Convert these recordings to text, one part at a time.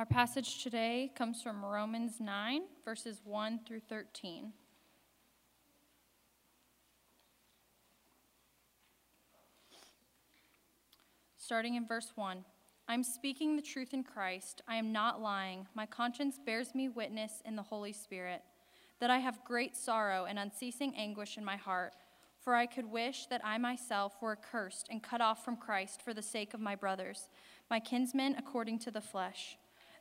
Our passage today comes from Romans 9, verses 1 through 13. Starting in verse 1 I'm speaking the truth in Christ. I am not lying. My conscience bears me witness in the Holy Spirit that I have great sorrow and unceasing anguish in my heart. For I could wish that I myself were accursed and cut off from Christ for the sake of my brothers, my kinsmen according to the flesh.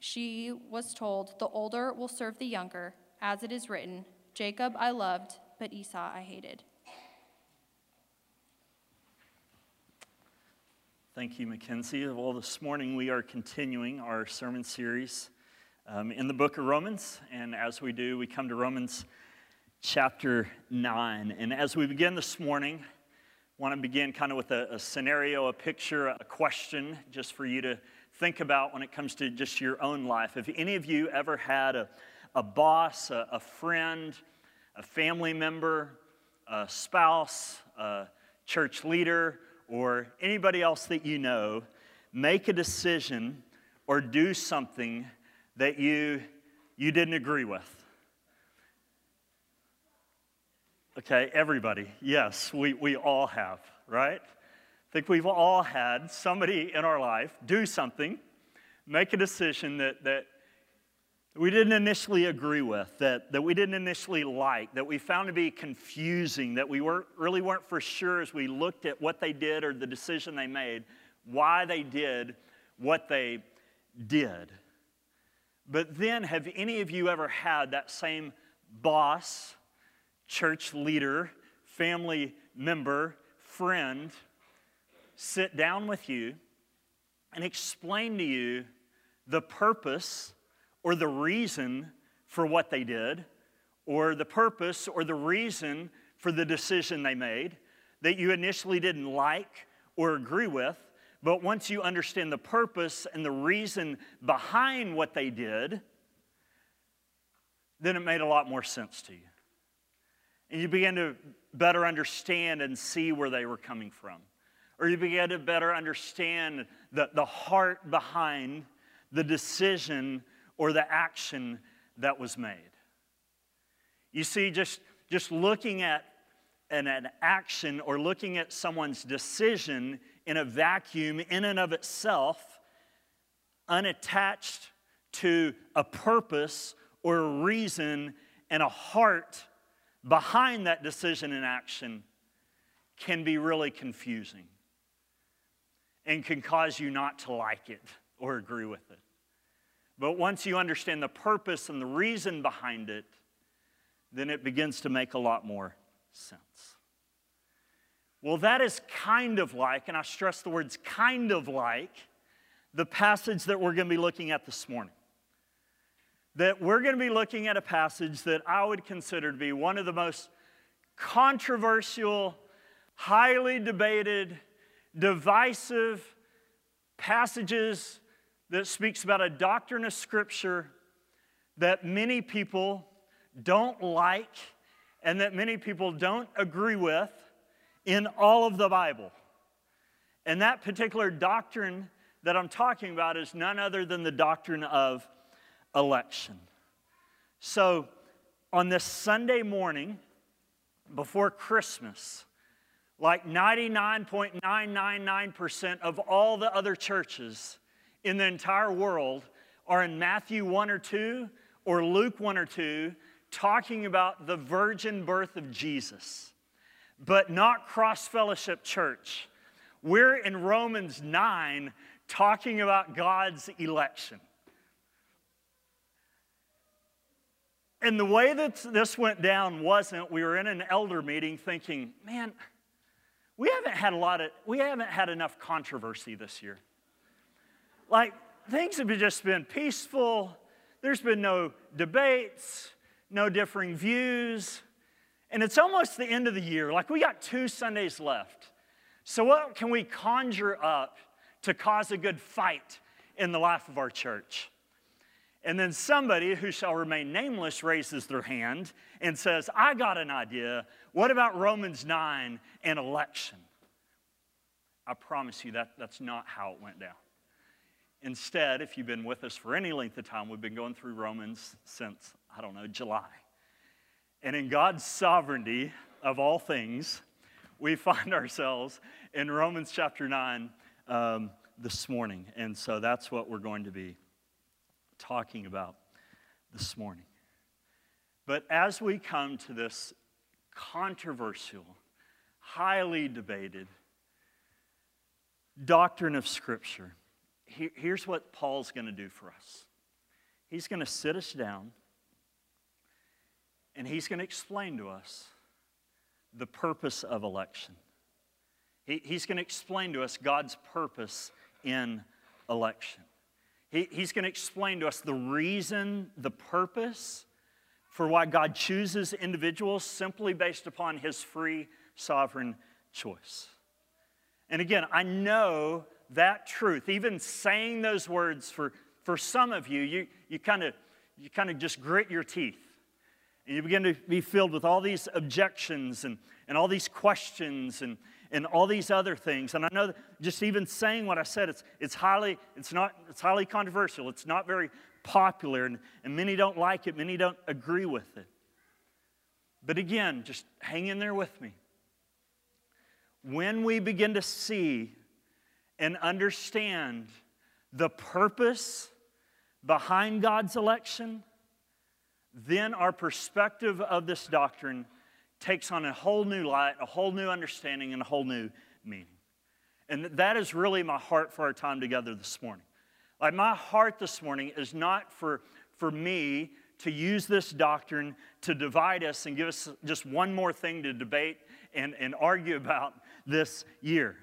She was told, The older will serve the younger, as it is written, Jacob I loved but Esau I hated. Thank you, Mackenzie. Well, this morning we are continuing our sermon series um, in the book of Romans. And as we do, we come to Romans chapter 9. And as we begin this morning, I want to begin kind of with a, a scenario, a picture, a question, just for you to think about when it comes to just your own life. Have any of you ever had a, a boss, a, a friend, a family member, a spouse, a church leader, or anybody else that you know make a decision or do something that you, you didn't agree with. Okay, everybody, yes, we, we all have, right? I think we've all had somebody in our life do something, make a decision that, that we didn't initially agree with, that, that we didn't initially like, that we found to be confusing, that we weren't, really weren't for sure as we looked at what they did or the decision they made, why they did what they did. But then, have any of you ever had that same boss, church leader, family member, friend sit down with you and explain to you the purpose? or the reason for what they did, or the purpose or the reason for the decision they made that you initially didn't like or agree with. But once you understand the purpose and the reason behind what they did, then it made a lot more sense to you. And you began to better understand and see where they were coming from. Or you began to better understand the, the heart behind the decision or the action that was made. You see, just, just looking at an, an action or looking at someone's decision in a vacuum, in and of itself, unattached to a purpose or a reason and a heart behind that decision and action, can be really confusing and can cause you not to like it or agree with it. But once you understand the purpose and the reason behind it, then it begins to make a lot more sense. Well, that is kind of like, and I stress the words kind of like, the passage that we're going to be looking at this morning. That we're going to be looking at a passage that I would consider to be one of the most controversial, highly debated, divisive passages that speaks about a doctrine of Scripture that many people don't like and that many people don't agree with in all of the Bible. And that particular doctrine that I'm talking about is none other than the doctrine of election. So, on this Sunday morning before Christmas, like 99.999% of all the other churches in the entire world are in Matthew 1 or 2 or Luke 1 or 2, talking about the virgin birth of Jesus, but not Cross Fellowship Church. We're in Romans 9 talking about God's election. And the way that this went down wasn't, we were in an elder meeting thinking, man, we haven't had a lot of, we haven't had enough controversy this year. Like, things have just been peaceful. There's been no debates, no differing views. And it's almost the end of the year. Like, we got two Sundays left. So, what can we conjure up to cause a good fight in the life of our church? And then somebody who shall remain nameless raises their hand and says, I got an idea. What about Romans 9 and election? I promise you that that's not how it went down. Instead, if you've been with us for any length of time, we've been going through Romans since, I don't know, July. And in God's sovereignty of all things, we find ourselves in Romans chapter 9 um, this morning. And so that's what we're going to be talking about this morning. But as we come to this controversial, highly debated doctrine of Scripture, here's what Paul's going to do for us. He's going to sit us down and he's going to explain to us the purpose of election. he's going to explain to us God's purpose in election. He, he's going to explain to us the reason, the purpose for why God chooses individuals simply based upon his free sovereign choice. And again, I know that truth, even saying those words for, for some of you, you, you kind of you kind of just grit your teeth. And you begin to be filled with all these objections and, and all these questions and, and all these other things. And I know just even saying what I said, it's, it's, highly, it's, not, it's highly controversial. It's not very popular, and, and many don't like it, many don't agree with it. But again, just hang in there with me. When we begin to see and understand the purpose behind God's election, then our perspective of this doctrine takes on a whole new light, a whole new understanding, and a whole new meaning. And that is really my heart for our time together this morning. Like, my heart this morning is not for, for me to use this doctrine to divide us and give us just one more thing to debate and, and argue about this year.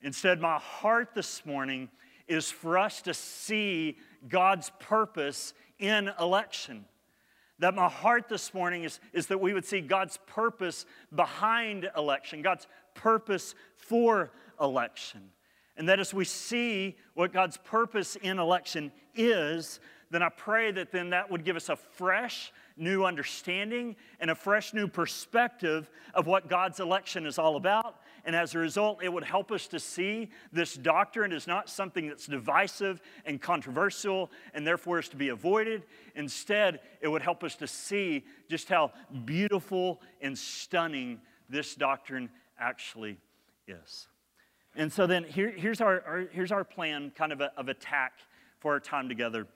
Instead, my heart this morning is for us to see God's purpose in election that my heart this morning is, is that we would see God's purpose behind election, God's purpose for election. And that as we see what God's purpose in election is, then I pray that then that would give us a fresh new understanding and a fresh new perspective of what God's election is all about. And as a result, it would help us to see this doctrine is not something that's divisive and controversial and therefore is to be avoided. Instead, it would help us to see just how beautiful and stunning this doctrine actually is. And so then here, here's, our, our, here's our plan kind of a, of attack for our time together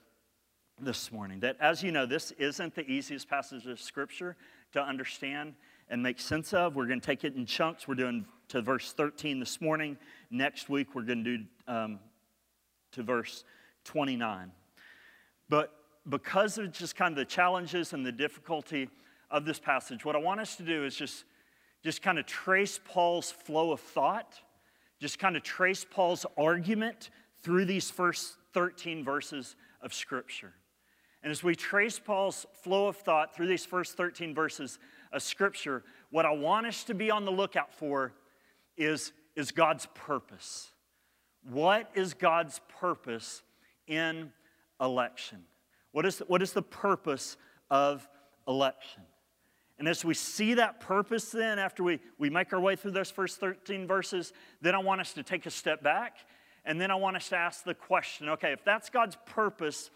this morning. That, as you know, this isn't the easiest passage of Scripture to understand and make sense of. We're going to take it in chunks. We're doing to verse 13 this morning. Next week, we're going to do um, to verse 29. But because of just kind of the challenges and the difficulty of this passage, what I want us to do is just, just kind of trace Paul's flow of thought, just kind of trace Paul's argument through these first 13 verses of Scripture. And as we trace Paul's flow of thought through these first 13 verses of Scripture, what I want us to be on the lookout for is, is God's purpose. What is God's purpose in election? What is, what is the purpose of election? And as we see that purpose, then, after we, we make our way through those first 13 verses, then I want us to take a step back. And then I want us to ask the question okay, if that's God's purpose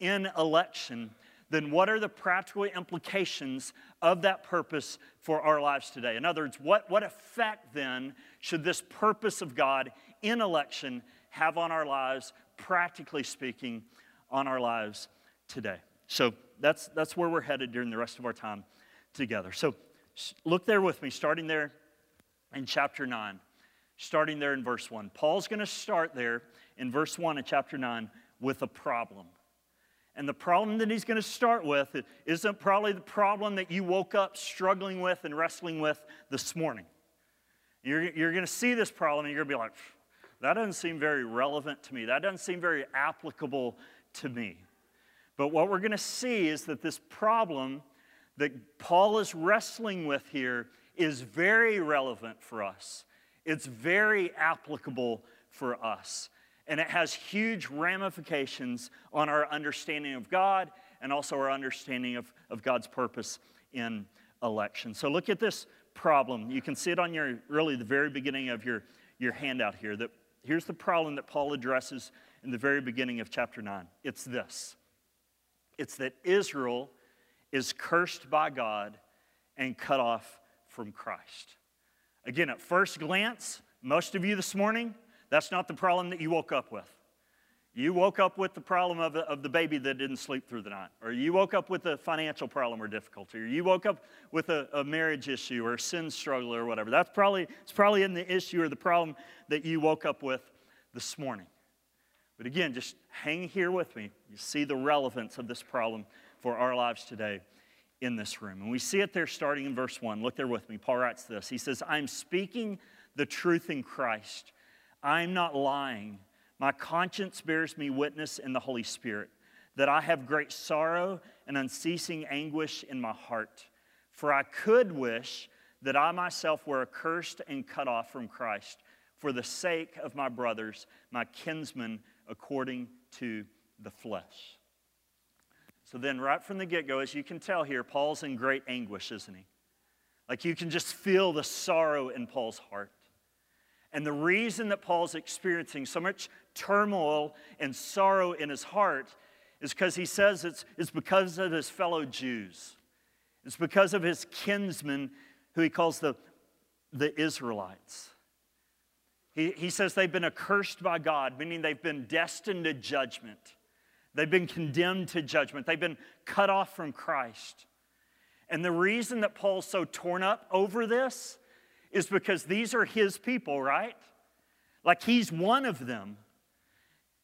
in election, then what are the practical implications of that purpose for our lives today? In other words, what, what effect then should this purpose of God in election have on our lives, practically speaking, on our lives today. So that's, that's where we're headed during the rest of our time together. So look there with me, starting there in chapter 9, starting there in verse 1. Paul's going to start there in verse 1 of chapter 9 with a problem. And the problem that he's going to start with isn't probably the problem that you woke up struggling with and wrestling with this morning. You're, you're going to see this problem and you're going to be like, that doesn't seem very relevant to me. That doesn't seem very applicable to me. But what we're going to see is that this problem that Paul is wrestling with here is very relevant for us. It's very applicable for us and it has huge ramifications on our understanding of God and also our understanding of, of God's purpose in election. So look at this problem. You can see it on your really the very beginning of your, your handout here. That here's the problem that Paul addresses in the very beginning of chapter 9. It's this. It's that Israel is cursed by God and cut off from Christ. Again, at first glance, most of you this morning, that's not the problem that you woke up with. You woke up with the problem of, of the baby that didn't sleep through the night, or you woke up with a financial problem or difficulty, or you woke up with a, a marriage issue or a sin struggle or whatever. That's probably, it's probably in the issue or the problem that you woke up with this morning. But again, just hang here with me. You see the relevance of this problem for our lives today in this room. And we see it there starting in verse 1. Look there with me. Paul writes this He says, I'm speaking the truth in Christ. I'm not lying. My conscience bears me witness in the Holy Spirit that I have great sorrow and unceasing anguish in my heart. For I could wish that I myself were accursed and cut off from Christ for the sake of my brothers, my kinsmen, according to the flesh. So then, right from the get go, as you can tell here, Paul's in great anguish, isn't he? Like you can just feel the sorrow in Paul's heart. And the reason that Paul's experiencing so much turmoil and sorrow in his heart is because he says it's, it's because of his fellow Jews. It's because of his kinsmen, who he calls the, the Israelites. He, he says they've been accursed by God, meaning they've been destined to judgment. They've been condemned to judgment. They've been cut off from Christ. And the reason that Paul's so torn up over this is because these are his people, right? Like he's one of them.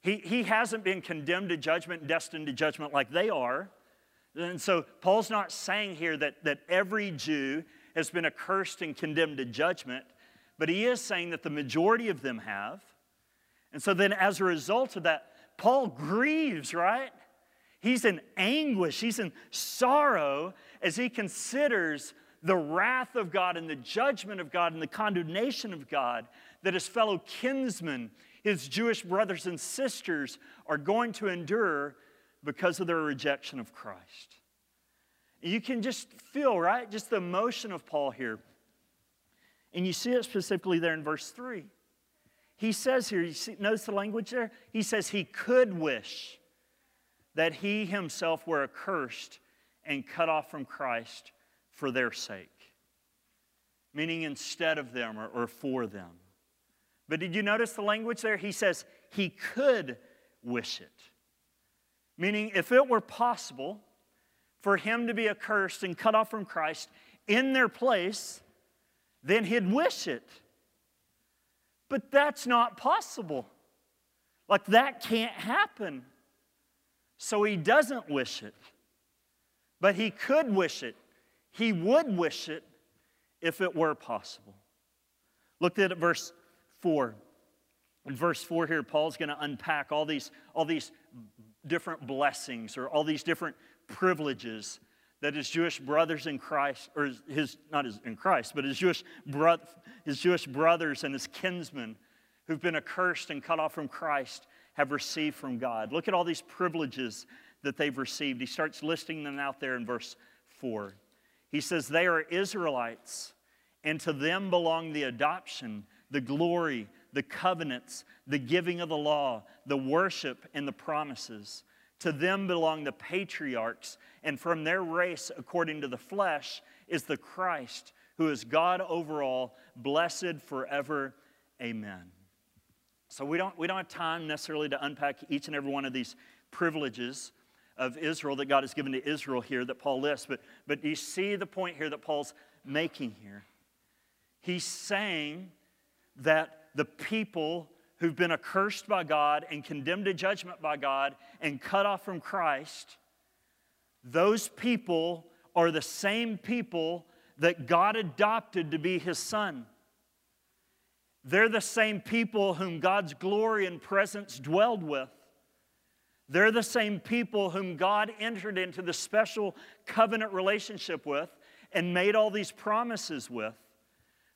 He, he hasn't been condemned to judgment, destined to judgment like they are. And so Paul's not saying here that, that every Jew has been accursed and condemned to judgment, but he is saying that the majority of them have. And so then, as a result of that, Paul grieves, right? He's in anguish, he's in sorrow as he considers the wrath of God and the judgment of God and the condemnation of God that his fellow kinsmen, his Jewish brothers and sisters, are going to endure because of their rejection of Christ. You can just feel, right? Just the emotion of Paul here. And you see it specifically there in verse 3. He says here, you see, notice the language there? He says he could wish that he himself were accursed and cut off from Christ for their sake, meaning instead of them or, or for them. But did you notice the language there? He says he could wish it, meaning if it were possible for him to be accursed and cut off from Christ in their place, then he'd wish it. But that's not possible. Like that can't happen. So he doesn't wish it. But he could wish it he would wish it if it were possible. Look at verse 4. In verse 4 here, Paul's going to unpack all these, all these different blessings or all these different privileges that his Jewish brothers in Christ, or his, not his, in Christ, but his Jewish, bro, his Jewish brothers and his kinsmen who've been accursed and cut off from Christ have received from God. Look at all these privileges that they've received. He starts listing them out there in verse 4. He says, They are Israelites, and to them belong the adoption, the glory, the covenants, the giving of the law, the worship, and the promises. To them belong the patriarchs, and from their race, according to the flesh, is the Christ, who is God over all, blessed forever. Amen. So we don't, we don't have time necessarily to unpack each and every one of these privileges of Israel that God has given to Israel here that Paul lists. But, but you see the point here that Paul's making here? He's saying that the people who've been accursed by God and condemned to judgment by God and cut off from Christ, those people are the same people that God adopted to be his son. They're the same people whom God's glory and presence dwelled with. They're the same people whom God entered into the special covenant relationship with and made all these promises with.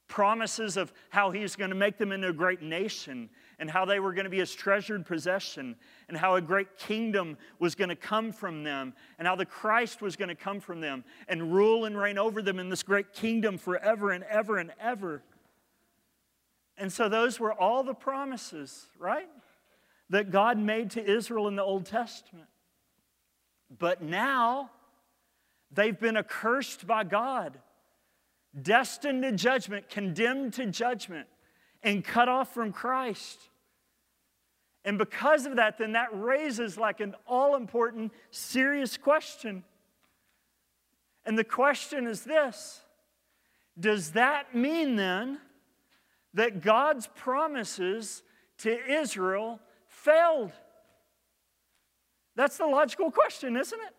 Promises of how He's going to make them into a great nation and how they were going to be His treasured possession and how a great kingdom was going to come from them and how the Christ was going to come from them and rule and reign over them in this great kingdom forever and ever and ever. And so those were all the promises, right? That God made to Israel in the Old Testament. But now they've been accursed by God, destined to judgment, condemned to judgment, and cut off from Christ. And because of that, then that raises like an all important, serious question. And the question is this Does that mean then that God's promises to Israel failed? That's the logical question, isn't it?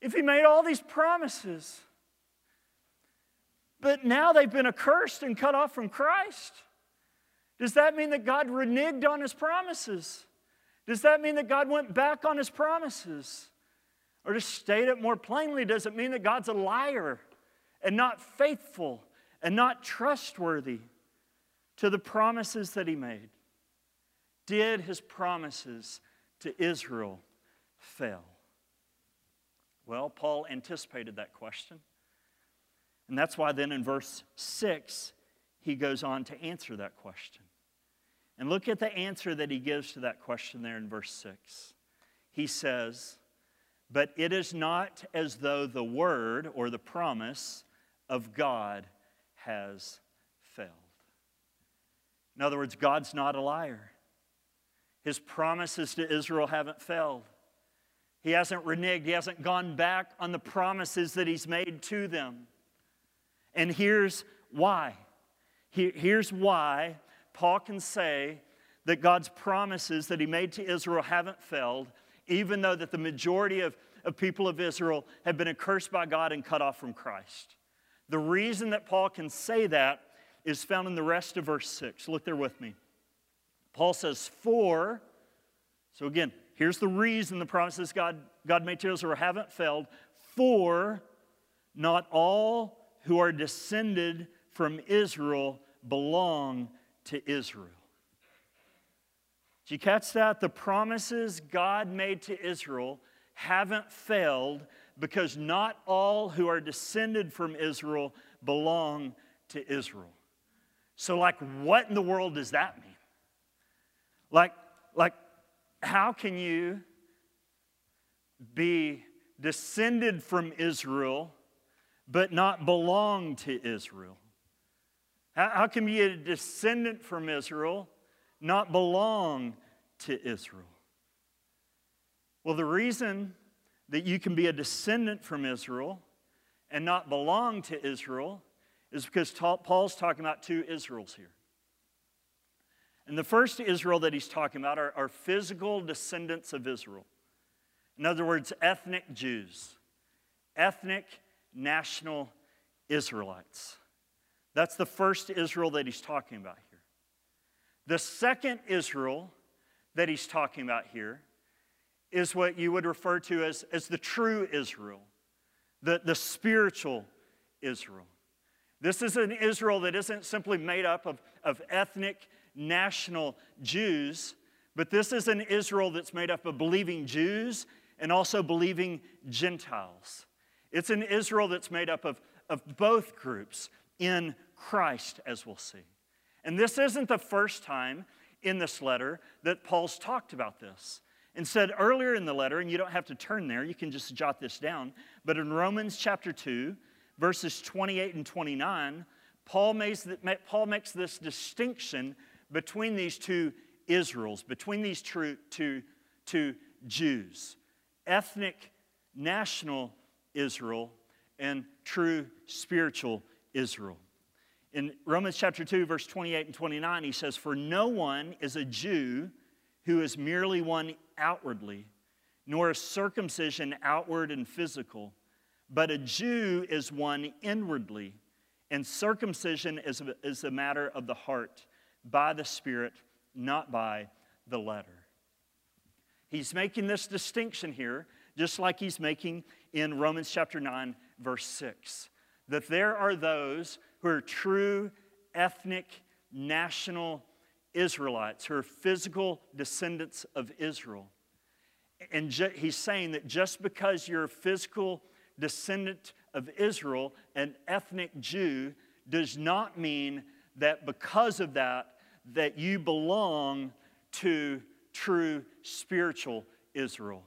If He made all these promises, but now they've been accursed and cut off from Christ, does that mean that God reneged on His promises? Does that mean that God went back on His promises? Or to state it more plainly, does it mean that God's a liar and not faithful and not trustworthy to the promises that he made? Did his promises to Israel fail? Well, Paul anticipated that question. And that's why then in verse 6, he goes on to answer that question. And look at the answer that he gives to that question there in verse 6. He says, But it is not as though the word or the promise of God has failed. In other words, God's not a liar. His promises to Israel haven't failed. He hasn't reneged. He hasn't gone back on the promises that He's made to them. And here's why. Here's why Paul can say that God's promises that He made to Israel haven't failed, even though that the majority of, of people of Israel have been accursed by God and cut off from Christ. The reason that Paul can say that is found in the rest of verse 6. Look there with me. Paul says, For, so again, here's the reason the promises God, God made to Israel haven't failed. For not all who are descended from Israel belong to Israel. Did you catch that? The promises God made to Israel haven't failed because not all who are descended from Israel belong to Israel. So, like, what in the world does that mean? Like, like how can you be descended from Israel but not belong to Israel? How, how can you be a descendant from Israel, not belong to Israel? Well, the reason that you can be a descendant from Israel and not belong to Israel is because Paul's talking about two Israels here. And the first Israel that he's talking about are, are physical descendants of Israel. In other words, ethnic Jews, ethnic national Israelites. That's the first Israel that he's talking about here. The second Israel that he's talking about here is what you would refer to as, as the true Israel, the, the spiritual Israel. This is an Israel that isn't simply made up of, of ethnic, national Jews, but this is an Israel that's made up of believing Jews and also believing Gentiles. It's an Israel that's made up of, of both groups in Christ, as we'll see. And this isn't the first time in this letter that Paul's talked about this and said earlier in the letter, and you don't have to turn there, you can just jot this down, but in Romans chapter 2, verses 28 and 29, Paul makes, Paul makes this distinction between these two Israels, between these two, two, two Jews ethnic, national Israel, and true spiritual Israel. In Romans chapter 2, verse 28 and 29, he says, For no one is a Jew who is merely one outwardly, nor is circumcision outward and physical, but a Jew is one inwardly, and circumcision is a, is a matter of the heart, by the Spirit, not by the letter. He's making this distinction here, just like he's making in Romans chapter 9, verse 6, that there are those who are true ethnic, national Israelites, who are physical descendants of Israel. And ju- he's saying that just because you're a physical descendant of Israel, an ethnic Jew, does not mean that because of that, that you belong to true spiritual Israel,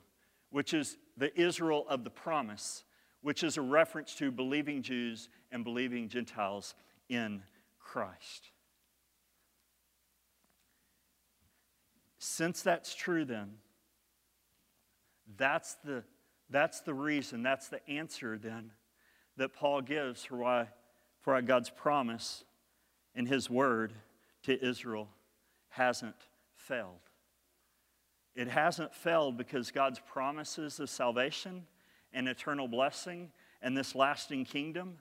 which is the Israel of the promise, which is a reference to believing Jews and believing Gentiles in Christ. Since that's true, then, that's the, that's the reason, that's the answer then that Paul gives for why, for why God's promise in his word to Israel hasn't failed. It hasn't failed because God's promises of salvation and eternal blessing and this lasting kingdom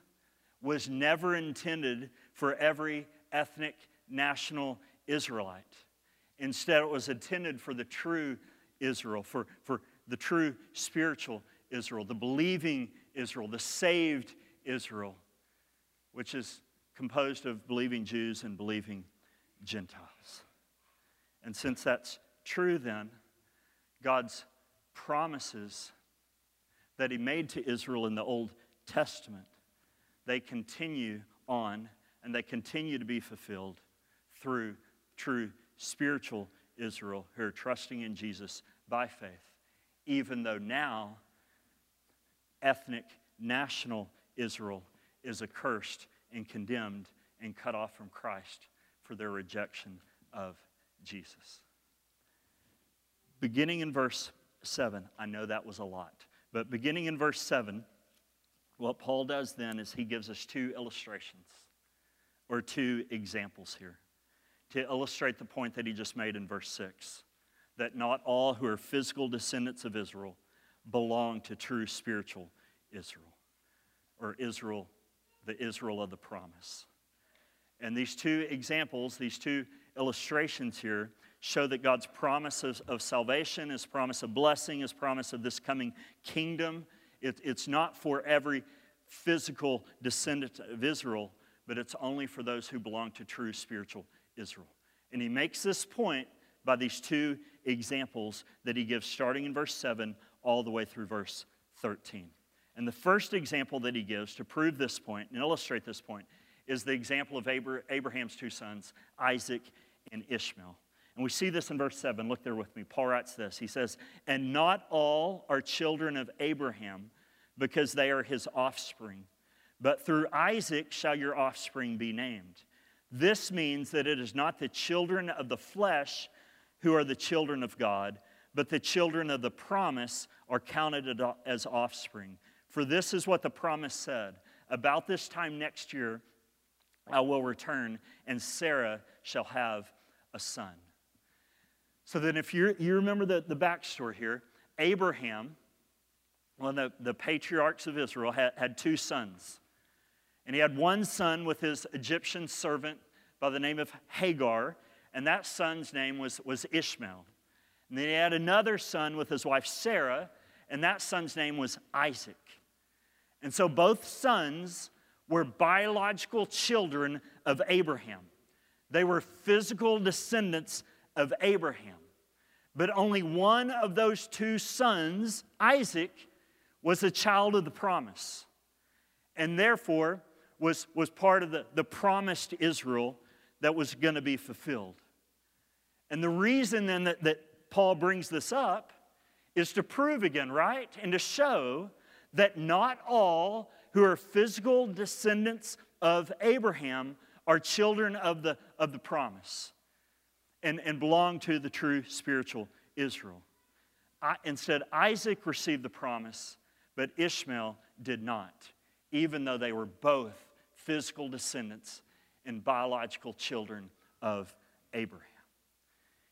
was never intended for every ethnic national Israelite. Instead, it was intended for the true Israel, for, for the true spiritual Israel, the believing Israel, the saved Israel, which is composed of believing Jews and believing Gentiles. And since that's true, then, God's promises that He made to Israel in the Old Testament they continue on and they continue to be fulfilled through true spiritual Israel who are trusting in Jesus by faith, even though now ethnic, national Israel is accursed and condemned and cut off from Christ for their rejection of Jesus. Beginning in verse 7, I know that was a lot, but beginning in verse 7, what Paul does then is he gives us two illustrations or two examples here to illustrate the point that he just made in verse 6 that not all who are physical descendants of Israel belong to true spiritual Israel or Israel, the Israel of the promise. And these two examples, these two illustrations here, show that God's promises of salvation, his promise of blessing, his promise of this coming kingdom, it, it's not for every physical descendant of Israel, but it's only for those who belong to true spiritual Israel. And he makes this point by these two examples that he gives starting in verse 7 all the way through verse 13. And the first example that he gives to prove this point and illustrate this point is the example of Abraham's two sons, Isaac and Ishmael. And we see this in verse 7. Look there with me. Paul writes this. He says, And not all are children of Abraham because they are his offspring, but through Isaac shall your offspring be named. This means that it is not the children of the flesh who are the children of God, but the children of the promise are counted as offspring. For this is what the promise said About this time next year, I will return, and Sarah shall have a son. So then, if you you remember the, the backstory here, Abraham, one of the, the patriarchs of Israel, had, had two sons. And he had one son with his Egyptian servant by the name of Hagar, and that son's name was, was Ishmael. And then he had another son with his wife Sarah, and that son's name was Isaac. And so both sons were biological children of Abraham. They were physical descendants of Abraham. But only one of those two sons, Isaac, was a child of the promise, and therefore was, was part of the, the promised Israel that was going to be fulfilled. And the reason then that, that Paul brings this up is to prove again, right? And to show that not all who are physical descendants of Abraham are children of the, of the promise. and, and belonged to the true spiritual Israel. I, instead, Isaac received the promise, but Ishmael did not, even though they were both physical descendants and biological children of Abraham.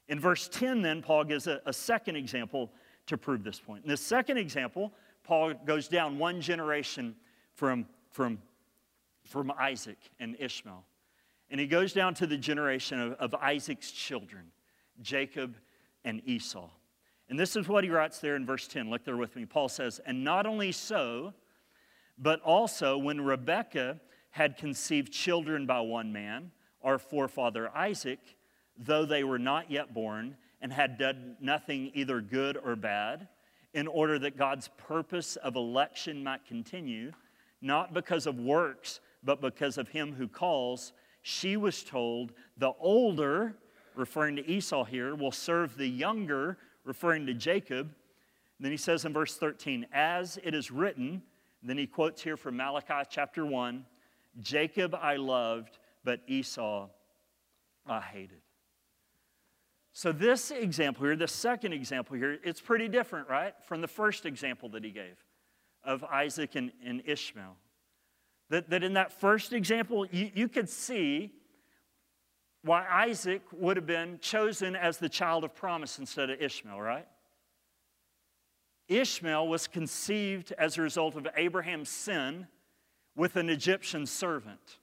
In verse 10, then, Paul gives a, a second example to prove this point. In the second example, Paul goes down one generation from, from, from Isaac and Ishmael. And he goes down to the generation of, of Isaac's children, Jacob and Esau. And this is what he writes there in verse 10. Look there with me. Paul says, And not only so, but also when Rebekah had conceived children by one man, our forefather Isaac, though they were not yet born and had done nothing either good or bad, in order that God's purpose of election might continue, not because of works, but because of him who calls, she was told, The older, referring to Esau here, will serve the younger, referring to Jacob. And then he says in verse 13, As it is written, then he quotes here from Malachi chapter 1 Jacob I loved, but Esau I hated. So, this example here, the second example here, it's pretty different, right, from the first example that he gave of Isaac and, and Ishmael. That, that in that first example, you, you could see why Isaac would have been chosen as the child of promise instead of Ishmael, right? Ishmael was conceived as a result of Abraham's sin with an Egyptian servant.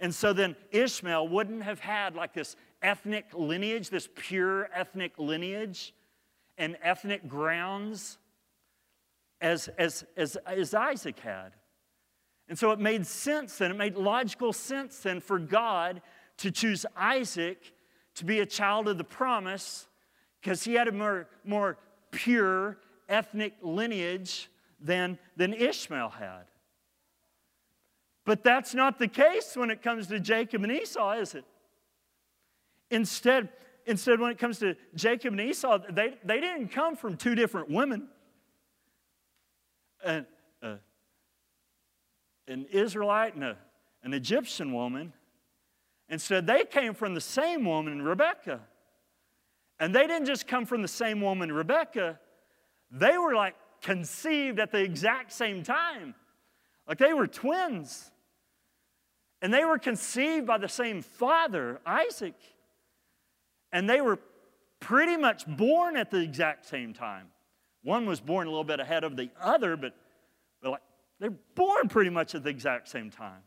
And so then Ishmael wouldn't have had like this ethnic lineage, this pure ethnic lineage and ethnic grounds as, as, as, as Isaac had. And so it made sense then, it made logical sense then for God to choose Isaac to be a child of the promise because he had a more, more pure ethnic lineage than, than Ishmael had. But that's not the case when it comes to Jacob and Esau, is it? Instead, instead when it comes to Jacob and Esau, they, they didn't come from two different women. An, uh, an Israelite and a, an Egyptian woman. Instead, they came from the same woman, Rebecca. And they didn't just come from the same woman, Rebecca, they were like conceived at the exact same time. Like they were twins. And they were conceived by the same father, Isaac. And they were pretty much born at the exact same time. One was born a little bit ahead of the other, but, but like, they're born pretty much at the exact same time.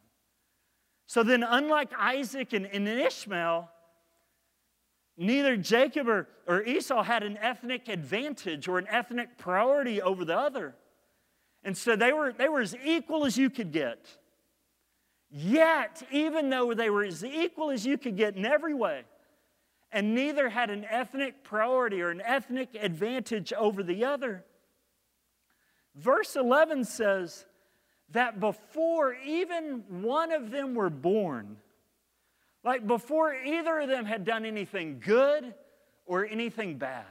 So then, unlike Isaac and, and Ishmael, neither Jacob or, or Esau had an ethnic advantage or an ethnic priority over the other. Instead, they were, they were as equal as you could get. Yet, even though they were as equal as you could get in every way, and neither had an ethnic priority or an ethnic advantage over the other, verse 11 says that before even one of them were born, like before either of them had done anything good or anything bad,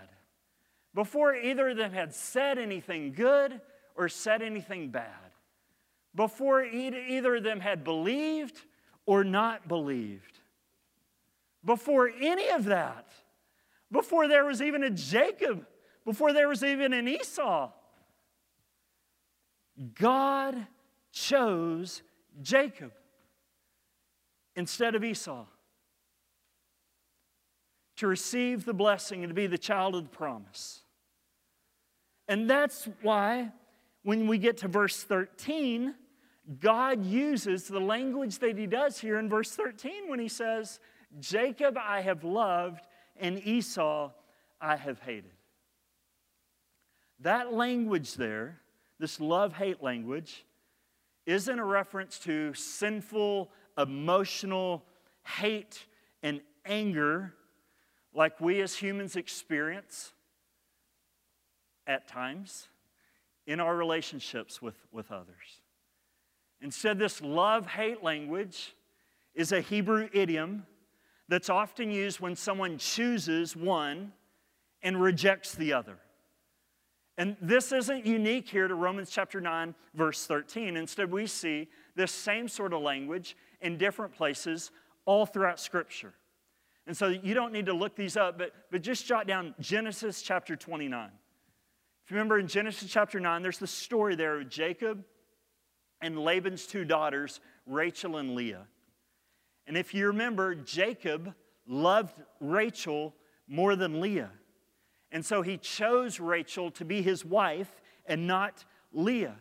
before either of them had said anything good or said anything bad, before either of them had believed or not believed. Before any of that, before there was even a Jacob, before there was even an Esau, God chose Jacob instead of Esau to receive the blessing and to be the child of the promise. And that's why when we get to verse 13, God uses the language that he does here in verse 13 when he says, Jacob I have loved, and Esau I have hated. That language there, this love hate language, isn't a reference to sinful, emotional hate and anger like we as humans experience at times in our relationships with, with others. Instead, this love hate language is a Hebrew idiom that's often used when someone chooses one and rejects the other. And this isn't unique here to Romans chapter 9, verse 13. Instead, we see this same sort of language in different places all throughout Scripture. And so you don't need to look these up, but, but just jot down Genesis chapter 29. If you remember in Genesis chapter 9, there's the story there of Jacob and Laban's two daughters, Rachel and Leah. And if you remember, Jacob loved Rachel more than Leah. And so he chose Rachel to be his wife and not Leah.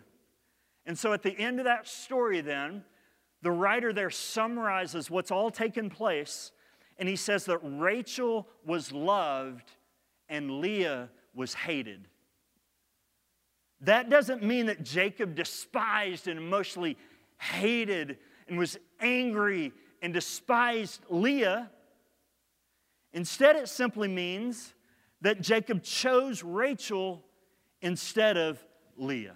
And so at the end of that story, then, the writer there summarizes what's all taken place, and he says that Rachel was loved and Leah was hated. That doesn't mean that Jacob despised and emotionally hated and was angry and despised Leah. Instead, it simply means that Jacob chose Rachel instead of Leah.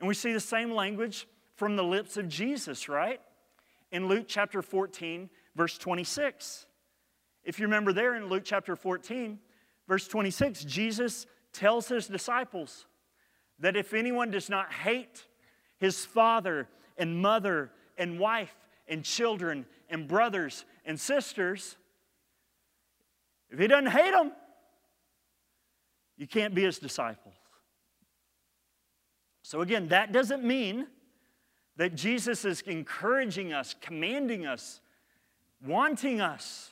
And we see the same language from the lips of Jesus, right? In Luke chapter 14, verse 26. If you remember there in Luke chapter 14, verse 26, Jesus tells his disciples that if anyone does not hate his father and mother and wife and children and brothers and sisters, if he doesn't hate them, you can't be his disciple. So, again, that doesn't mean that Jesus is encouraging us, commanding us, wanting us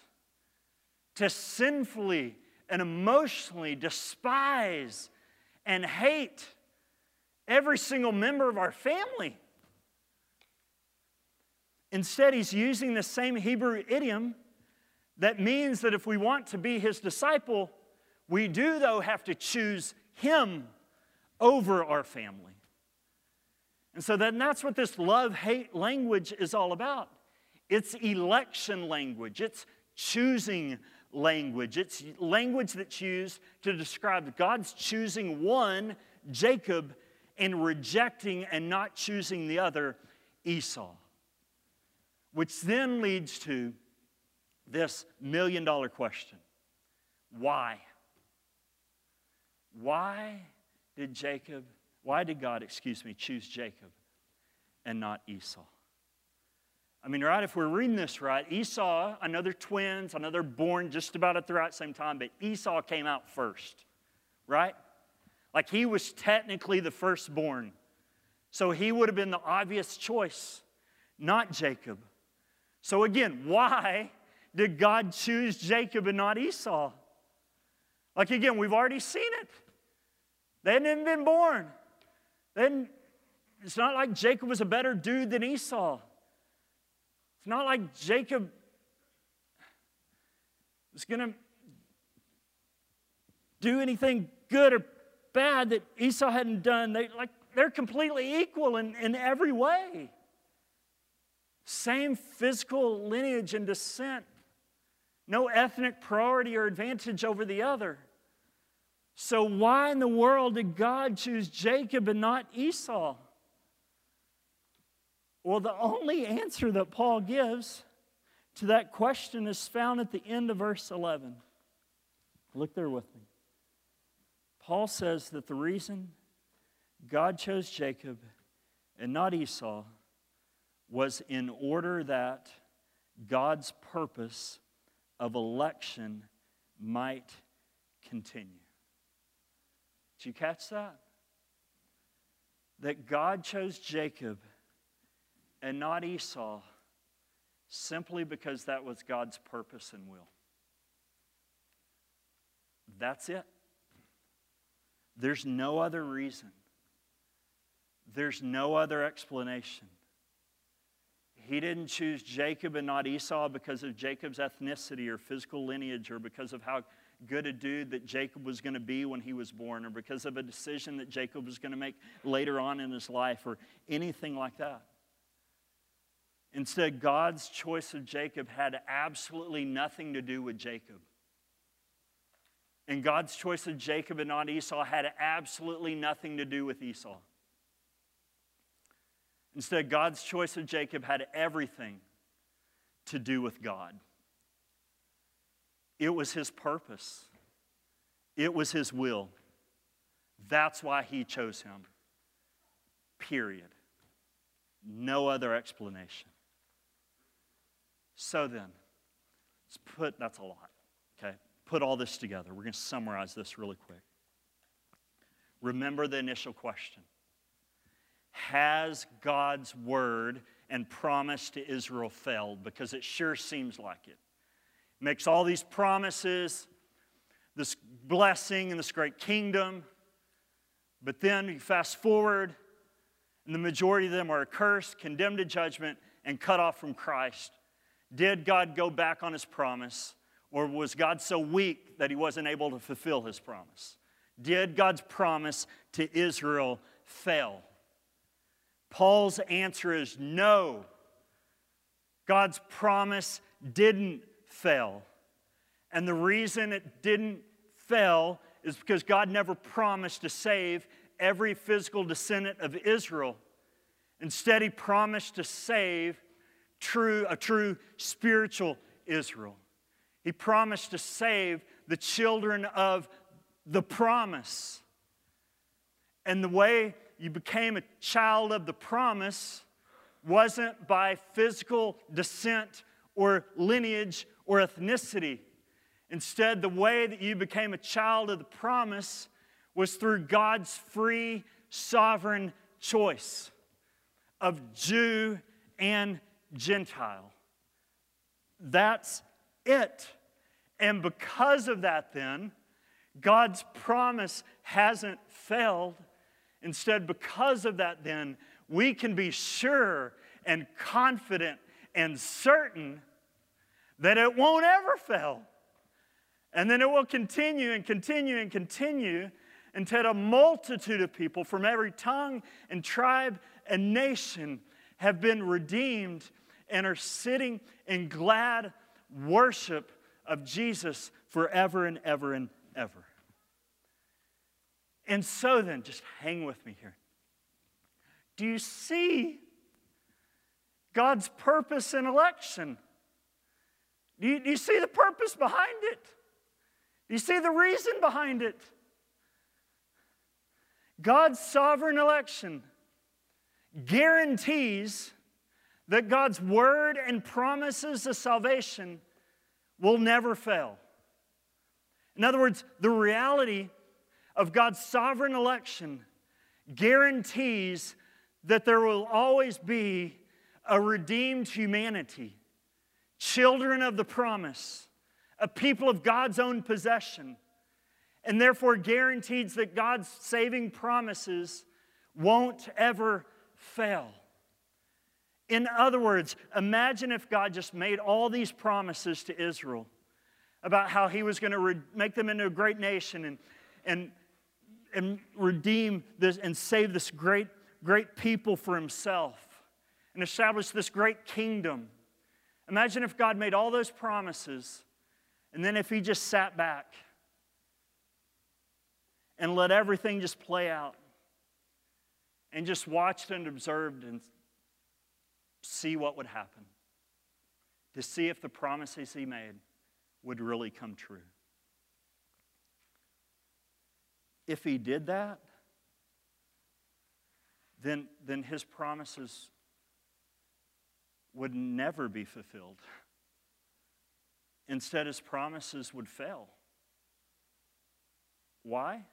to sinfully and emotionally despise and hate every single member of our family. Instead, he's using the same Hebrew idiom that means that if we want to be his disciple, we do, though, have to choose him over our family. And so then that's what this love hate language is all about. It's election language, it's choosing language. It's language that's used to describe God's choosing one, Jacob, and rejecting and not choosing the other, Esau. Which then leads to this million dollar question Why? Why did Jacob, why did God, excuse me, choose Jacob and not Esau? I mean, right, if we're reading this right, Esau, they're twins, they're born just about at the right same time, but Esau came out first, right? Like he was technically the firstborn. So he would have been the obvious choice, not Jacob. So again, why did God choose Jacob and not Esau? Like again, we've already seen it. They hadn't even been born. Then it's not like Jacob was a better dude than Esau. It's not like Jacob was going to do anything good or bad that Esau hadn't done. They, like, they're completely equal in, in every way. Same physical lineage and descent. No ethnic priority or advantage over the other. So, why in the world did God choose Jacob and not Esau? Well, the only answer that Paul gives to that question is found at the end of verse 11. Look there with me. Paul says that the reason God chose Jacob and not Esau was in order that God's purpose of election might continue. Did you catch that? That God chose Jacob and not Esau simply because that was God's purpose and will. That's it. There's no other reason. There's no other explanation. He didn't choose Jacob and not Esau because of Jacob's ethnicity or physical lineage or because of how good a dude that Jacob was going to be when he was born or because of a decision that Jacob was going to make later on in his life or anything like that. Instead, God's choice of Jacob had absolutely nothing to do with Jacob. And God's choice of Jacob and not Esau had absolutely nothing to do with Esau. Instead, God's choice of Jacob had everything to do with God. It was his purpose, it was his will. That's why he chose him. Period. No other explanation. So then, Let's put, that's a lot, okay? Put all this together. We're going to summarize this really quick. Remember the initial question Has God's word and promise to Israel failed? Because it sure seems like it. Makes all these promises, this blessing and this great kingdom, but then you fast forward, and the majority of them are cursed, condemned to judgment, and cut off from Christ. Did God go back on his promise, or was God so weak that he wasn't able to fulfill his promise? Did God's promise to Israel fail? Paul's answer is no. God's promise didn't fail. And the reason it didn't fail is because God never promised to save every physical descendant of Israel. Instead, He promised to save true, a true spiritual Israel. He promised to save the children of the promise. And the way you became a child of the promise wasn't by physical descent or lineage or ethnicity. Instead, the way that you became a child of the promise was through God's free, sovereign choice of Jew and Gentile. That's it. And because of that, then, God's promise hasn't failed. Instead, because of that, then, we can be sure and confident and certain that it won't ever fail. And then it will continue and continue and continue until a multitude of people from every tongue and tribe and nation have been redeemed and are sitting in glad worship of Jesus forever and ever and ever. And so then, just hang with me here. Do you see God's purpose in election? Do you, do you see the purpose behind it? Do you see the reason behind it? God's sovereign election guarantees that God's word and promises of salvation will never fail. In other words, the reality of God's sovereign election guarantees that there will always be a redeemed humanity, children of the promise, a people of God's own possession, and therefore guarantees that God's saving promises won't ever fail. In other words, imagine if God just made all these promises to Israel about how he was going to re- make them into a great nation and, and, and redeem this and save this great, great people for himself and establish this great kingdom. Imagine if God made all those promises and then if he just sat back and let everything just play out and just watched and observed and see what would happen, to see if the promises he made would really come true. If he did that, then, then his promises would never be fulfilled. Instead, his promises would fail. Why?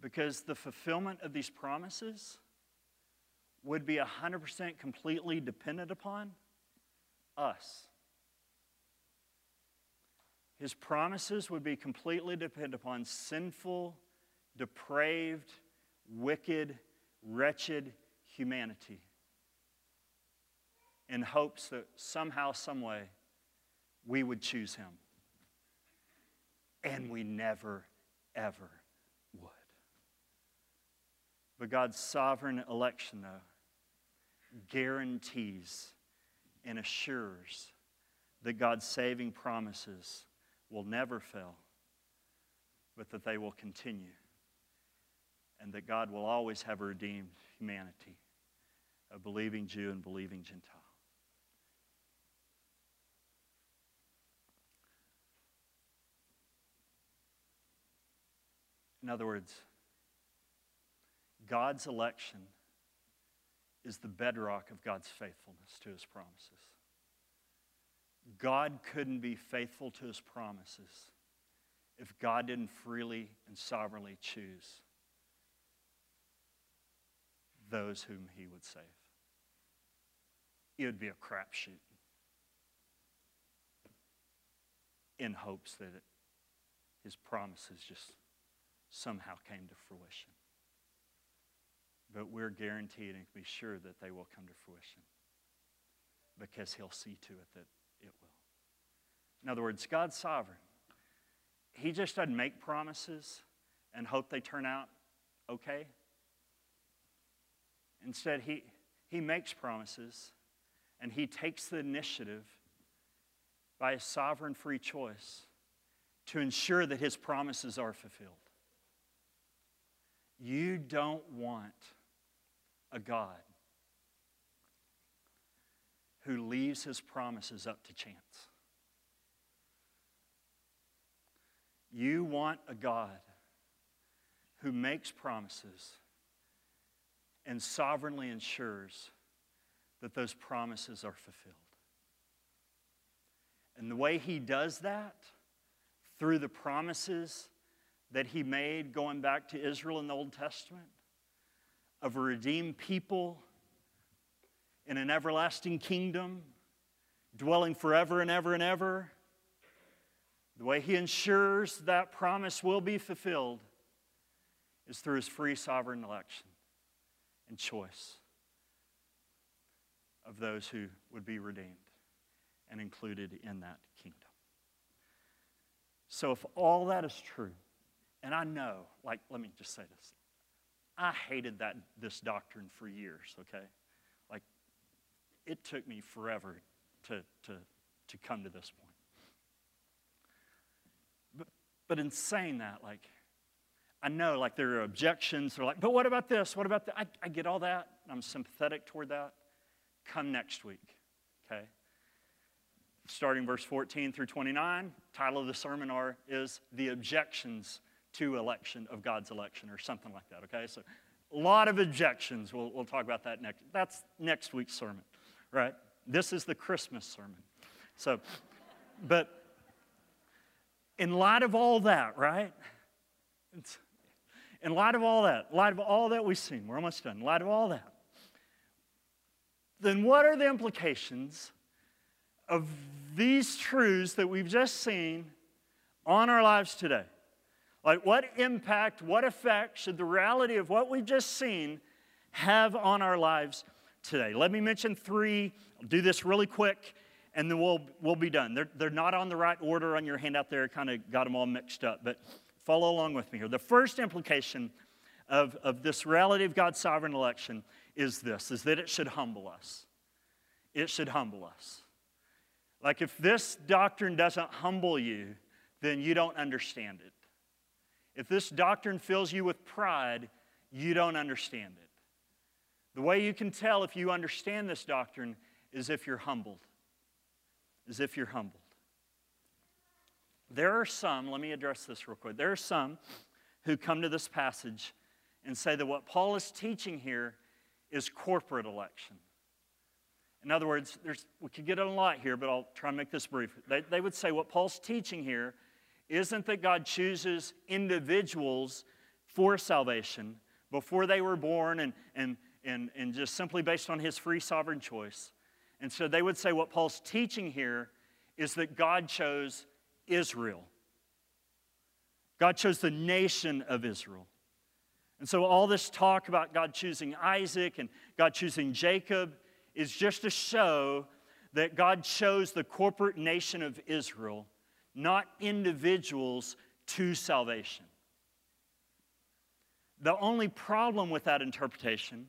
Because the fulfillment of these promises would be 100% completely dependent upon us. His promises would be completely dependent upon sinful, depraved, wicked, wretched humanity in hopes that somehow, someway, we would choose him. And we never, ever would. But God's sovereign election, though, guarantees and assures that God's saving promises will never fail, but that they will continue, and that God will always have redeemed humanity, a believing Jew and believing Gentile. In other words, God's election is the bedrock of God's faithfulness to his promises. God couldn't be faithful to his promises if God didn't freely and sovereignly choose those whom he would save. It would be a crapshoot in hopes that it, his promises just somehow came to fruition. But we're guaranteed and can be sure that they will come to fruition because he'll see to it that. In other words, God's sovereign. He just doesn't make promises and hope they turn out okay. Instead, he, he makes promises and he takes the initiative by a sovereign free choice to ensure that his promises are fulfilled. You don't want a God who leaves his promises up to chance. You want a God who makes promises and sovereignly ensures that those promises are fulfilled. And the way he does that, through the promises that he made going back to Israel in the Old Testament, of a redeemed people in an everlasting kingdom, dwelling forever and ever and ever. The way he ensures that promise will be fulfilled is through his free sovereign election and choice of those who would be redeemed and included in that kingdom. So, if all that is true, and I know, like, let me just say this I hated that, this doctrine for years, okay? Like, it took me forever to, to, to come to this point. But, in saying that, like, I know, like, there are objections. They're like, but what about this? What about that? I, I get all that. I'm sympathetic toward that. Come next week, okay? Starting verse 14 through 29, title of the sermon are, is The Objections to election of God's election or something like that, okay? So a lot of objections. We'll, we'll talk about that next. That's next week's sermon, right? This is the Christmas sermon. So, but in light of all that, right? in light of all that, light of all that we've seen, we're almost done. In light of all that, then what are the implications of these truths that we've just seen on our lives today? Like, what impact, what effect should the reality of what we've just seen have on our lives today? Let me mention three. I'll do this really quick, and then we'll, we'll be done. They're, they're not on the right order on your handout there, kind of got them all mixed up, but follow along with me here. The first implication of, of this reality of God's sovereign election is this, is that it should humble us. It should humble us. Like if this doctrine doesn't humble you, then you don't understand it. If this doctrine fills you with pride, you don't understand it. The way you can tell if you understand this doctrine is if you're humbled. Is if you're humbled. There are some, let me address this real quick. There are some who come to this passage and say that what Paul is teaching here is corporate election. In other words, we could get a lot here, but I'll try and make this brief. They, they would say what Paul's teaching here isn't that God chooses individuals for salvation before they were born and, and, and, and just simply based on his free sovereign choice. And so they would say what Paul's teaching here is that God chose Israel. God chose the nation of Israel. And so all this talk about God choosing Isaac and God choosing Jacob is just to show that God chose the corporate nation of Israel not individuals to salvation. The only problem with that interpretation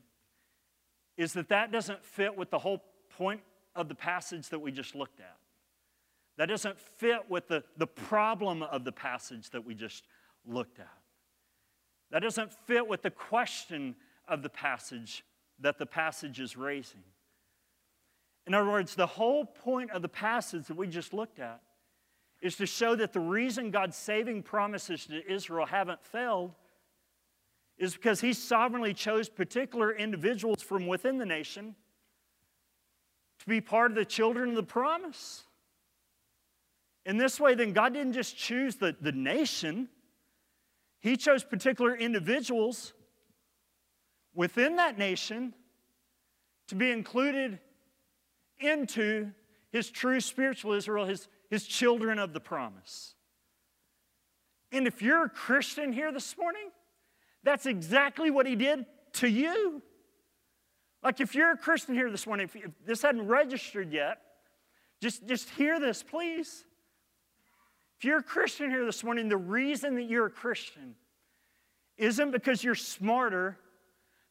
is that that doesn't fit with the whole point of the passage that we just looked at. That doesn't fit with the, the problem of the passage that we just looked at. That doesn't fit with the question of the passage that the passage is raising. In other words, the whole point of the passage that we just looked at is to show that the reason God's saving promises to Israel haven't failed is because He sovereignly chose particular individuals from within the nation to be part of the children of the promise. In this way, then, God didn't just choose the, the nation, He chose particular individuals within that nation to be included into His true spiritual Israel, His, his children of the promise. And if you're a Christian here this morning, that's exactly what He did to you. Like if you're a Christian here this morning, if, if this hadn't registered yet, just, just hear this, please. If you're a Christian here this morning, the reason that you're a Christian isn't because you're smarter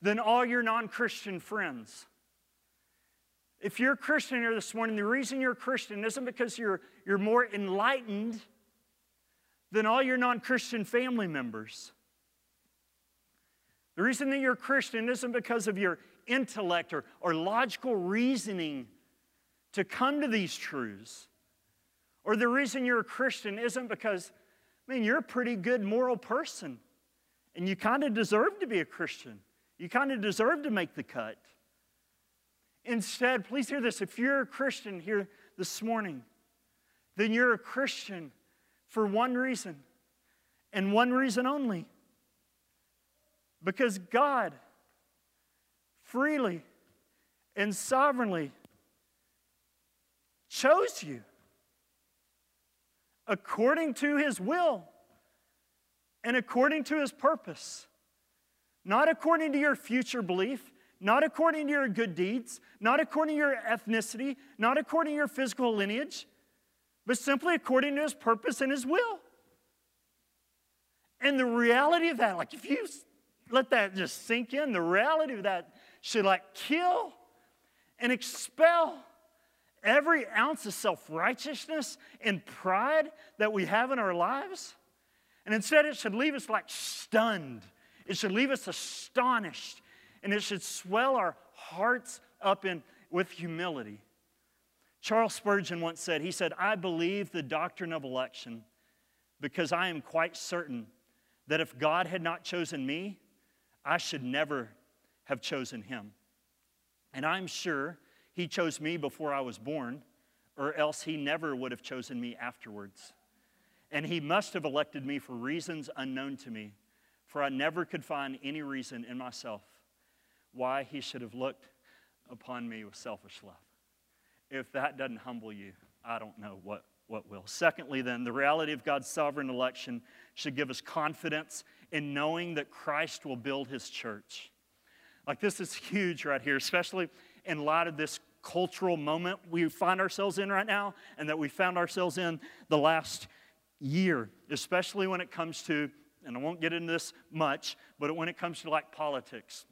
than all your non Christian friends. If you're a Christian here this morning, the reason you're a Christian isn't because you're, you're more enlightened than all your non Christian family members. The reason that you're a Christian isn't because of your intellect or, or logical reasoning to come to these truths. Or the reason you're a Christian isn't because, I mean, you're a pretty good moral person and you kind of deserve to be a Christian. You kind of deserve to make the cut. Instead, please hear this if you're a Christian here this morning, then you're a Christian for one reason and one reason only. Because God freely and sovereignly chose you according to his will and according to his purpose. Not according to your future belief, not according to your good deeds, not according to your ethnicity, not according to your physical lineage, but simply according to his purpose and his will. And the reality of that, like if you let that just sink in, the reality of that should like kill and expel every ounce of self righteousness and pride that we have in our lives. And instead, it should leave us like stunned. It should leave us astonished. And it should swell our hearts up in, with humility. Charles Spurgeon once said, he said, I believe the doctrine of election because I am quite certain that if God had not chosen me, I should never have chosen him. And I'm sure he chose me before I was born, or else he never would have chosen me afterwards. And he must have elected me for reasons unknown to me, for I never could find any reason in myself why he should have looked upon me with selfish love. If that doesn't humble you, I don't know what, what will. Secondly, then, the reality of God's sovereign election should give us confidence in knowing that Christ will build his church. Like, this is huge right here, especially in light of this cultural moment we find ourselves in right now and that we found ourselves in the last year, especially when it comes to, and I won't get into this much, but when it comes to like politics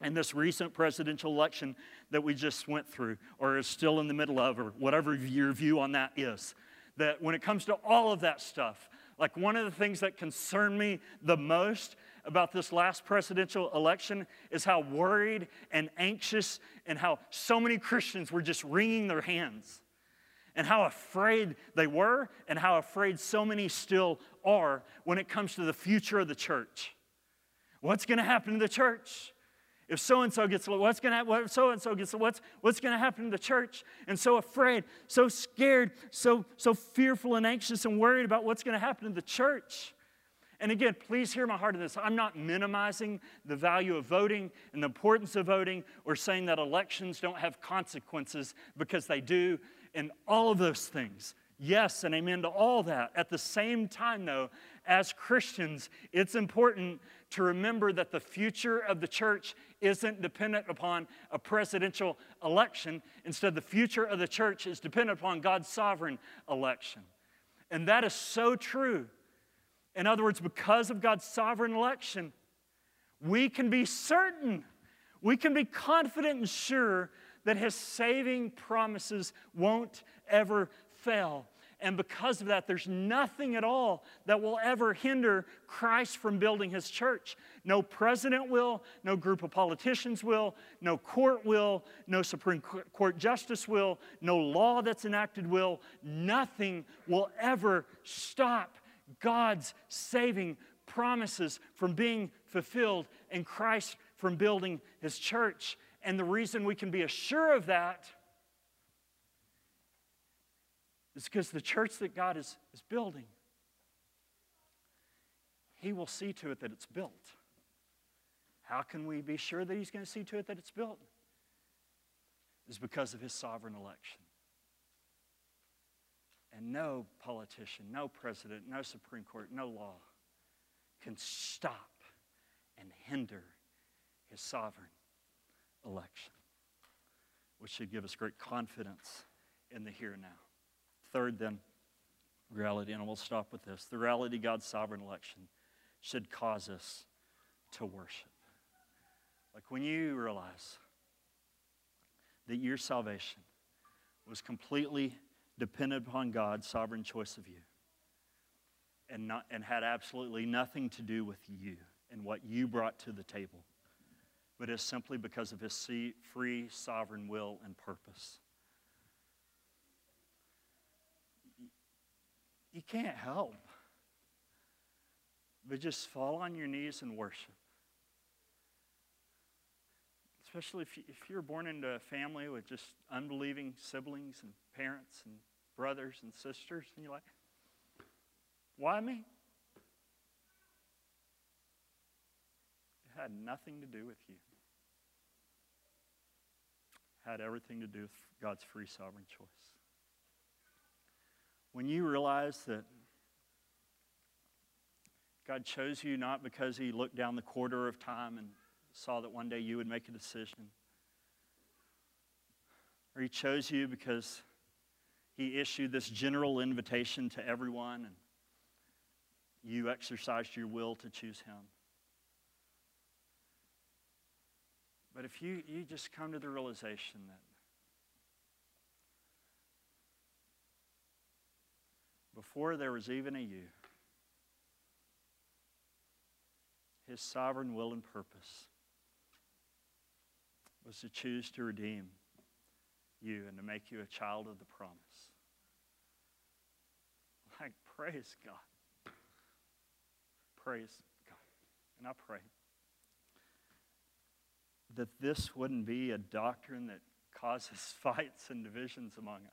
and this recent presidential election that we just went through or is still in the middle of, or whatever your view on that is. That when it comes to all of that stuff, like one of the things that concern me the most about this last presidential election is how worried and anxious and how so many Christians were just wringing their hands and how afraid they were and how afraid so many still are when it comes to the future of the church. What's going to happen to the church? If so and so gets what's going to happen? So and so gets what's what's going to happen to the church? And so afraid, so scared, so so fearful and anxious and worried about what's going to happen to the church. And again, please hear my heart in this. I'm not minimizing the value of voting and the importance of voting or saying that elections don't have consequences because they do, and all of those things. Yes, and amen to all that. At the same time, though, as Christians, it's important to remember that the future of the church isn't dependent upon a presidential election. Instead, the future of the church is dependent upon God's sovereign election. And that is so true in other words, because of God's sovereign election, we can be certain, we can be confident and sure that His saving promises won't ever fail. And because of that, there's nothing at all that will ever hinder Christ from building his church. No president will, no group of politicians will, no court will, no Supreme Court justice will, no law that's enacted will. Nothing will ever stop God's saving promises from being fulfilled and Christ from building his church. And the reason we can be assured of that is because the church that God is, is building, He will see to it that it's built. How can we be sure that He's going to see to it that it's built? Is because of His sovereign election. And no politician, no president, no Supreme Court, no law can stop and hinder His sovereign election, which should give us great confidence in the here and now. Third, then, reality, and we'll stop with this the reality God's sovereign election should cause us to worship. Like when you realize that your salvation was completely dependent upon God's sovereign choice of you and, not, and had absolutely nothing to do with you and what you brought to the table, but is simply because of his free, sovereign will and purpose. You can't help but just fall on your knees and worship. Especially if, you, if you're born into a family with just unbelieving siblings and parents and brothers and sisters, and you're like, why me? It had nothing to do with you. It had everything to do with God's free sovereign choice. When you realize that God chose you not because He looked down the corridor of time and saw that one day you would make a decision, or He chose you because He issued this general invitation to everyone and you exercised your will to choose Him. But if you, you just come to the realization that before there was even a you, his sovereign will and purpose was to choose to redeem you and to make you a child of the promise. Praise God. Praise God. And I pray that this wouldn't be a doctrine that causes fights and divisions among us.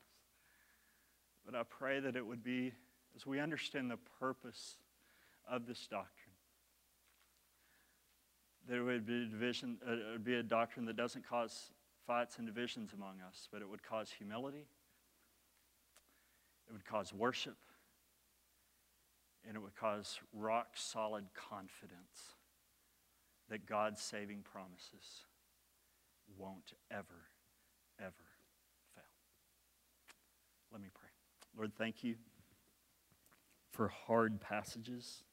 But I pray that it would be, as we understand the purpose of this doctrine, that it would be a division, uh, it would be a doctrine that doesn't cause fights and divisions among us, but it would cause humility, it would cause worship, and it would cause rock solid confidence that God's saving promises won't ever, ever fail. Let me pray. Lord, thank you for hard passages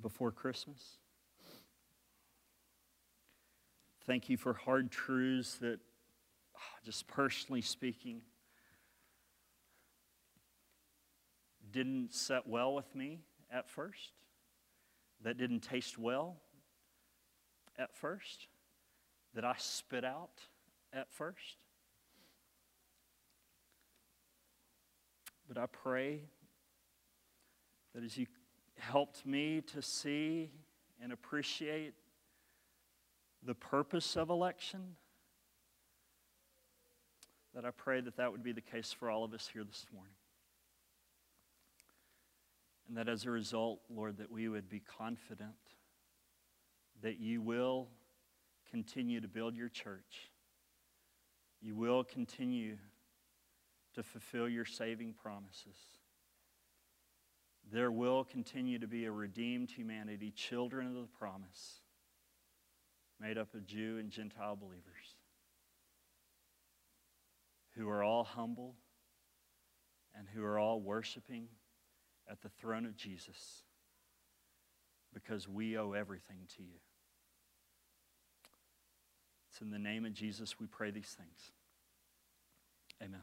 before Christmas. Thank you for hard truths that, ah, just personally speaking, didn't set well with me at first, that didn't taste well at first, that I spit out at first. But I pray that as you helped me to see and appreciate the purpose of election, that I pray that that would be the case for all of us here this morning. And that as a result, Lord, that we would be confident that you will continue to build your church. You will continue to fulfill your saving promises. There will continue to be a redeemed humanity, children of the promise, made up of Jew and Gentile believers, who are all humble and who are all worshiping at the throne of Jesus because we owe everything to you. It's in the name of Jesus we pray these things. Amen.